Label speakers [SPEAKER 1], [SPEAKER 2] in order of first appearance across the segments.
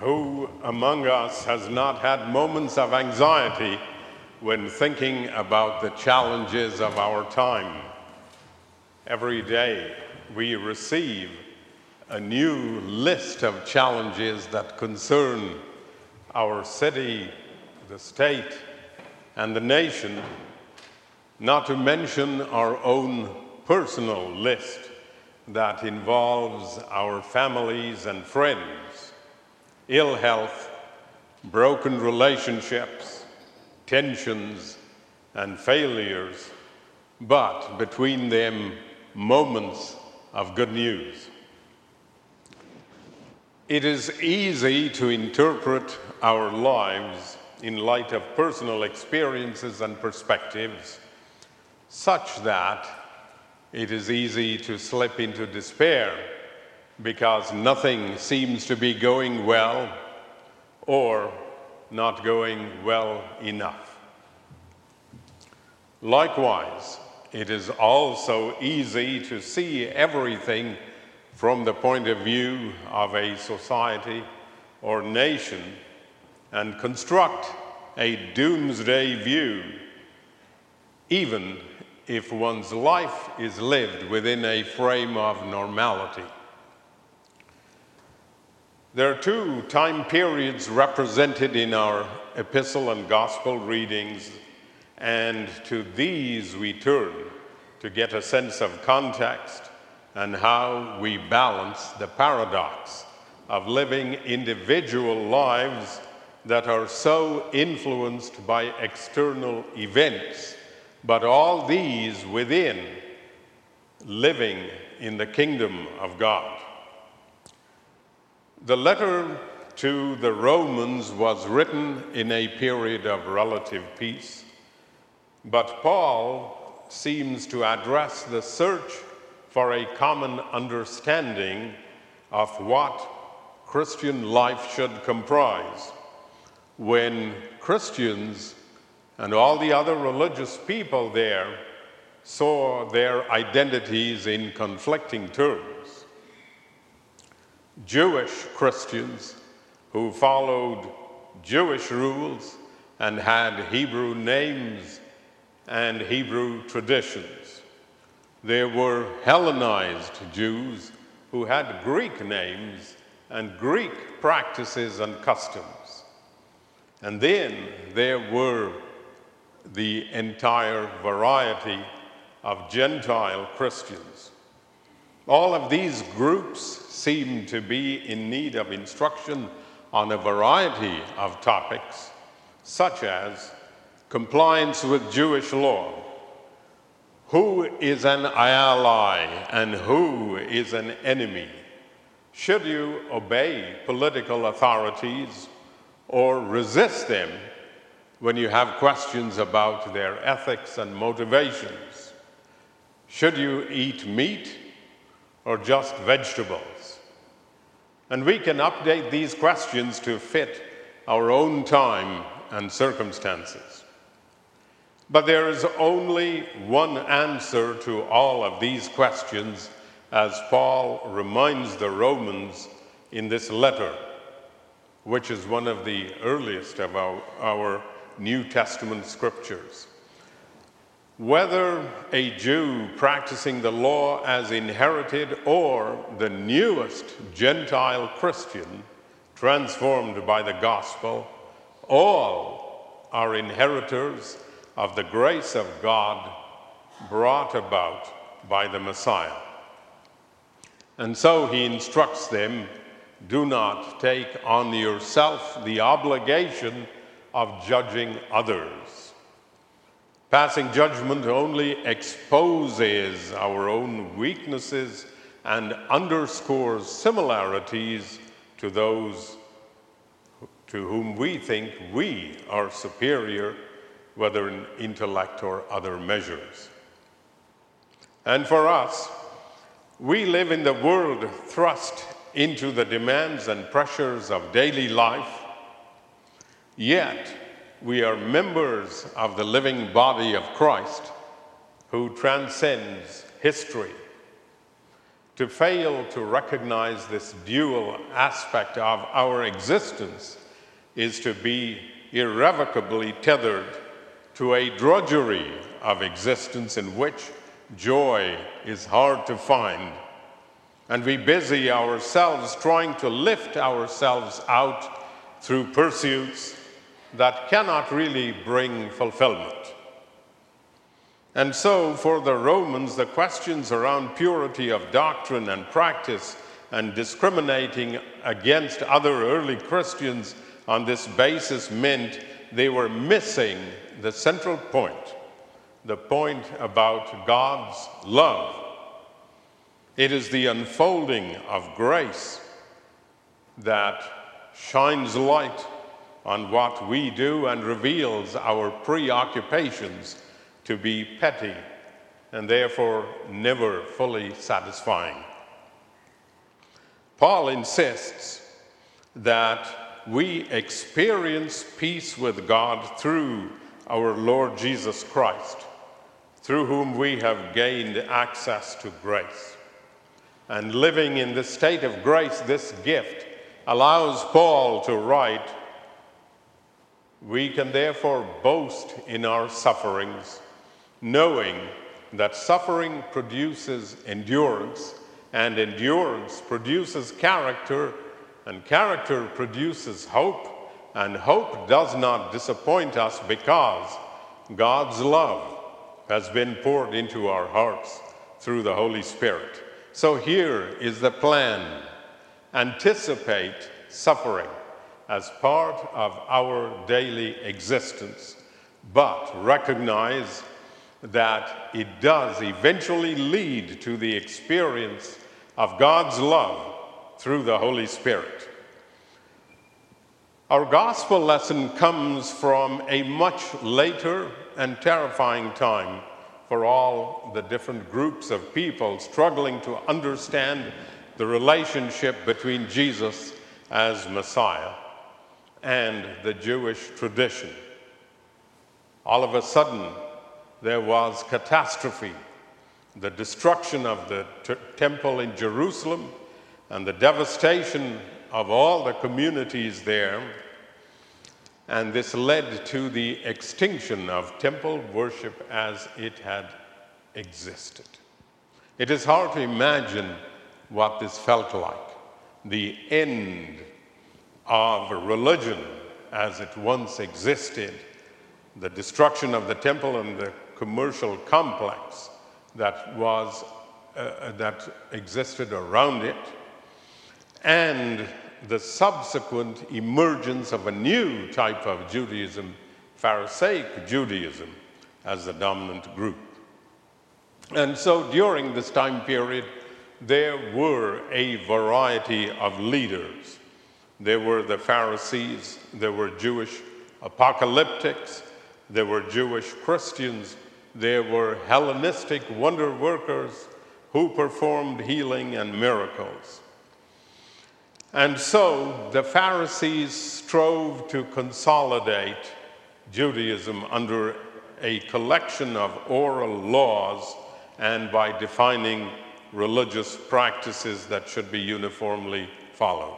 [SPEAKER 1] Who among us has not had moments of anxiety when thinking about the challenges of our time? Every day we receive a new list of challenges that concern our city, the state, and the nation, not to mention our own personal list that involves our families and friends, ill health, broken relationships, tensions, and failures, but between them, moments of good news. It is easy to interpret our lives in light of personal experiences and perspectives, such that it is easy to slip into despair because nothing seems to be going well or not going well enough. Likewise, it is also easy to see everything from the point of view of a society or nation and construct a doomsday view, even if one's life is lived within a frame of normality. There are two time periods represented in our epistle and gospel readings, and to these we turn to get a sense of context and how we balance the paradox of living individual lives that are so influenced by external events but all these within living in the kingdom of God. The letter to the Romans was written in a period of relative peace, but Paul seems to address the search for a common understanding of what Christian life should comprise when Christians and all the other religious people there saw their identities in conflicting terms. Jewish Christians who followed Jewish rules and had Hebrew names and Hebrew traditions. There were Hellenized Jews who had Greek names and Greek practices and customs. And then there were the entire variety of Gentile Christians. All of these groups seem to be in need of instruction on a variety of topics, such as compliance with Jewish law, who is an ally and who is an enemy? Should you obey political authorities or resist them when you have questions about their ethics and motivations. Should you eat meat or just vegetables? And we can update these questions to fit our own time and circumstances. But there is only one answer to all of these questions, as Paul reminds the Romans in this letter, which is one of the earliest of our, our New Testament scriptures. Whether a Jew practicing the law as inherited or the newest Gentile Christian transformed by the gospel, all are inheritors of the grace of God brought about by the Messiah. And so he instructs them do not take on yourself the obligation of judging others. Passing judgment only exposes our own weaknesses and underscores similarities to those to whom we think we are superior, whether in intellect or other measures. And for us, we live in the world thrust into the demands and pressures of daily life Yet, we are members of the living body of Christ who transcends history. To fail to recognize this dual aspect of our existence is to be irrevocably tethered to a drudgery of existence in which joy is hard to find. And we busy ourselves trying to lift ourselves out through pursuits that cannot really bring fulfillment. And so, for the Romans, the questions around purity of doctrine and practice and discriminating against other early Christians on this basis meant they were missing the central point the point about God's love. It is the unfolding of grace that shines light on what we do and reveals our preoccupations to be petty and therefore never fully satisfying. Paul insists that we experience peace with God through our Lord Jesus Christ, through whom we have gained access to grace. And living in the state of grace, this gift allows Paul to write, We can therefore boast in our sufferings, knowing that suffering produces endurance, and endurance produces character, and character produces hope and hope does not disappoint us because God's love has been poured into our hearts through the Holy Spirit. So here is the plan anticipate suffering as part of our daily existence, but recognize that it does eventually lead to the experience of God's love through the Holy Spirit. Our gospel lesson comes from a much later and terrifying time for all the different groups of people struggling to understand the relationship between Jesus as Messiah and the Jewish tradition. All of a sudden, there was catastrophe, the destruction of the t- temple in Jerusalem, and the devastation of all the communities there, and this led to the extinction of temple worship as it had existed. It is hard to imagine what this felt like the end of religion as it once existed, the destruction of the temple and the commercial complex that was uh, that existed around it and the subsequent emergence of a new type of Judaism, Pharisaic Judaism, as the dominant group. And so during this time period, there were a variety of leaders. There were the Pharisees, there were Jewish apocalyptics, there were Jewish Christians, there were Hellenistic wonder workers who performed healing and miracles. And so the Pharisees strove to consolidate Judaism under a collection of oral laws and by defining religious practices that should be uniformly followed.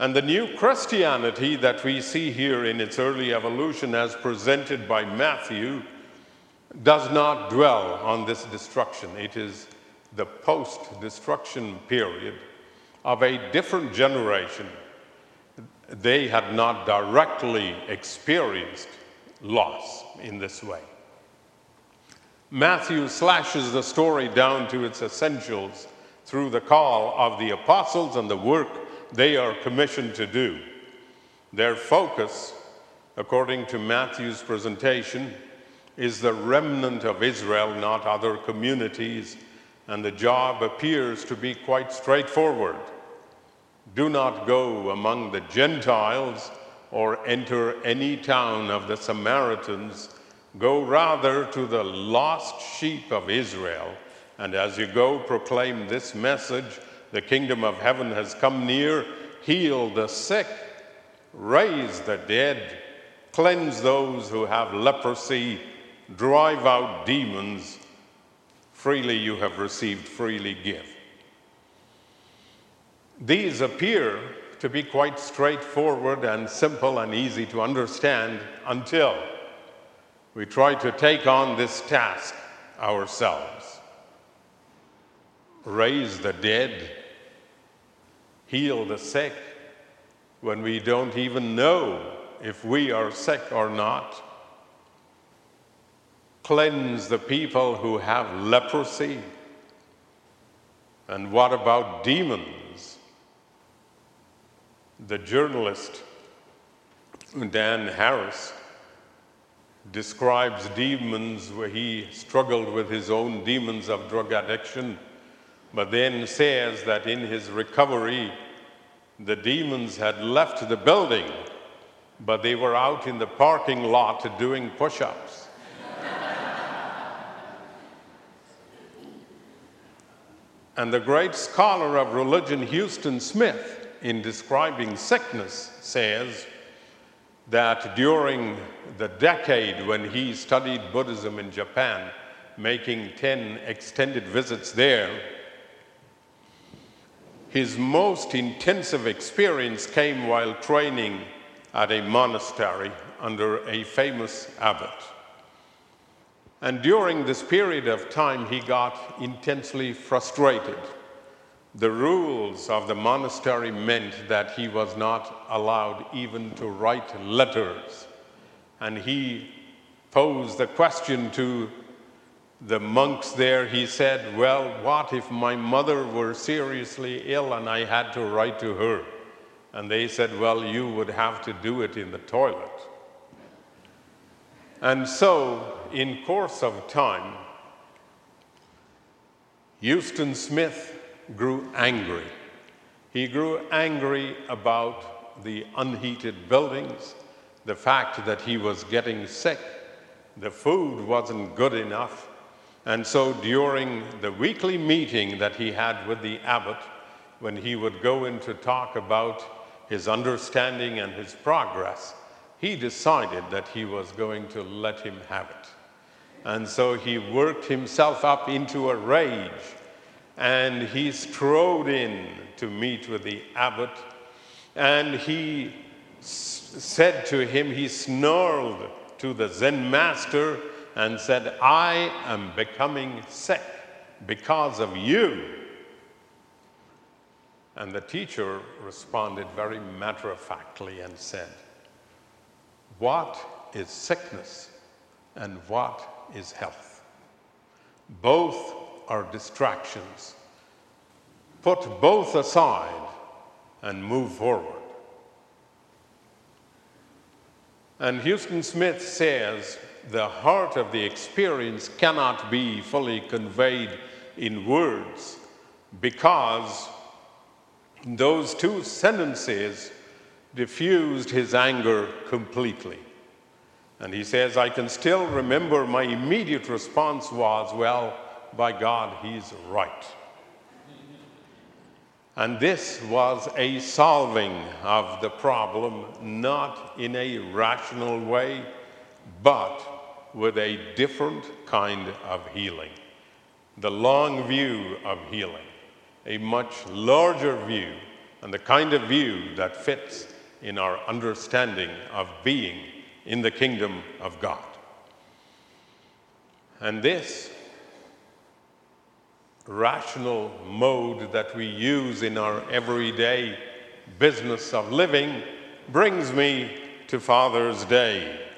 [SPEAKER 1] And the new Christianity that we see here in its early evolution, as presented by Matthew, does not dwell on this destruction. It is the post destruction period of a different generation, they had not directly experienced loss in this way. Matthew slashes the story down to its essentials through the call of the apostles and the work they are commissioned to do. Their focus, according to Matthew's presentation, is the remnant of Israel, not other communities and the job appears to be quite straightforward. Do not go among the Gentiles or enter any town of the Samaritans. Go rather to the lost sheep of Israel. And as you go, proclaim this message the kingdom of heaven has come near. Heal the sick, raise the dead, cleanse those who have leprosy, drive out demons. Freely you have received, freely give. These appear to be quite straightforward and simple and easy to understand until we try to take on this task ourselves. Raise the dead, heal the sick, when we don't even know if we are sick or not. Cleanse the people who have leprosy. And what about demons? The journalist Dan Harris describes demons where he struggled with his own demons of drug addiction, but then says that in his recovery, the demons had left the building, but they were out in the parking lot doing push ups. and the great scholar of religion, Huston Smith, in describing sickness, says that during the decade when he studied Buddhism in Japan, making 10 extended visits there, his most intensive experience came while training at a monastery under a famous abbot. And during this period of time, he got intensely frustrated. The rules of the monastery meant that he was not allowed even to write letters. And he posed the question to the monks there, he said, Well, what if my mother were seriously ill and I had to write to her? And they said, Well, you would have to do it in the toilet. And so, in course of time, Huston Smith grew angry. He grew angry about the unheated buildings, the fact that he was getting sick, the food wasn't good enough, and so during the weekly meeting that he had with the abbot, when he would go in to talk about his understanding and his progress, he decided that he was going to let him have it. And so he worked himself up into a rage and he strode in to meet with the abbot and he s- said to him, he snarled to the Zen master and said, I am becoming sick because of you. And the teacher responded very matter of factly and said, What is sickness and what is health? Both are distractions. Put both aside and move forward. And Huston Smith says the heart of the experience cannot be fully conveyed in words because those two sentences diffused his anger completely. And he says, I can still remember my immediate response was, Well, by God, he's right. And this was a solving of the problem, not in a rational way, but with a different kind of healing. The long view of healing, a much larger view, and the kind of view that fits in our understanding of being in the kingdom of God. And this rational mode that we use in our everyday business of living brings me to Father's Day.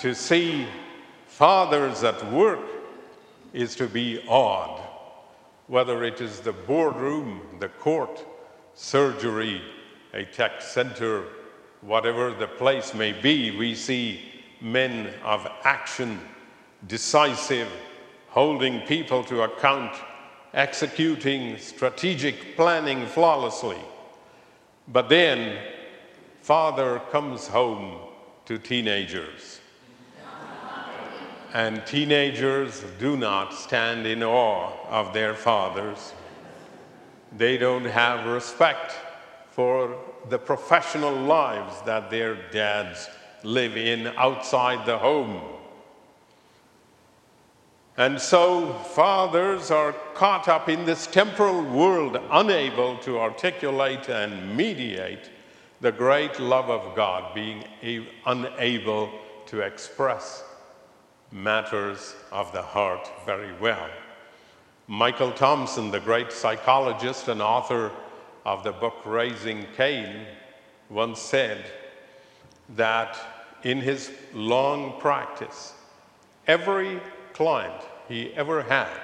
[SPEAKER 1] To see fathers at work is to be awed, whether it is the boardroom, the court, surgery, a tech center, whatever the place may be, we see men of action, decisive, holding people to account, executing strategic planning flawlessly. But then, father comes home to teenagers and teenagers do not stand in awe of their fathers. They don't have respect for the professional lives that their dads live in outside the home. And so, fathers are caught up in this temporal world, unable to articulate and mediate the great love of God, being unable to express matters of the heart very well. Michael Thompson, the great psychologist and author of the book Raising Cain, once said that in his long practice, every client he ever had,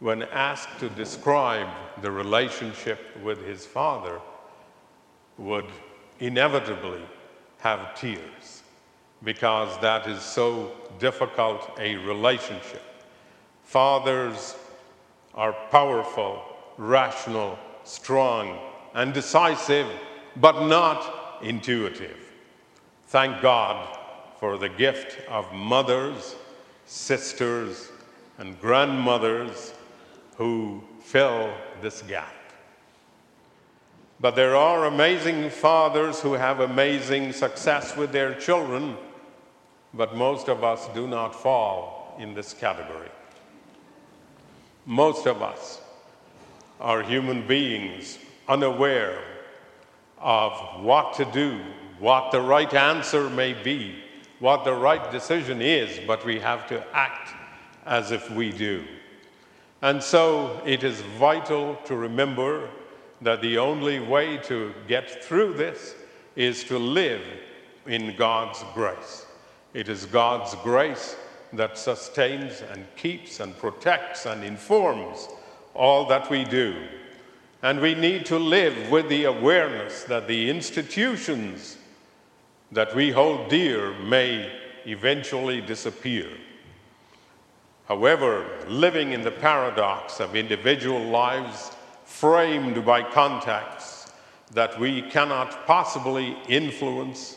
[SPEAKER 1] when asked to describe the relationship with his father, would inevitably have tears because that is so difficult a relationship. Fathers are powerful, rational, strong, and decisive, but not intuitive. Thank God for the gift of mothers, sisters, and grandmothers who fill this gap. But there are amazing fathers who have amazing success with their children, but most of us do not fall in this category. Most of us are human beings unaware of what to do, what the right answer may be, what the right decision is, but we have to act as if we do. And so it is vital to remember that the only way to get through this is to live in God's grace. It is God's grace that sustains and keeps and protects and informs all that we do. And we need to live with the awareness that the institutions that we hold dear may eventually disappear. However, living in the paradox of individual lives framed by contacts that we cannot possibly influence,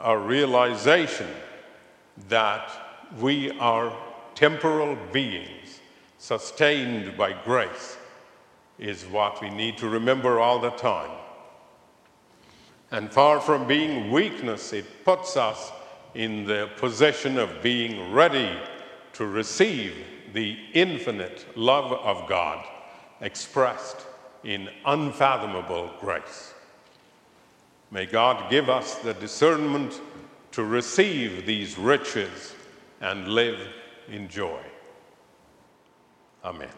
[SPEAKER 1] a realization that we are temporal beings sustained by grace is what we need to remember all the time. And far from being weakness, it puts us in the position of being ready to receive the infinite love of God expressed in unfathomable grace. May God give us the discernment to receive these riches and live in joy. Amen.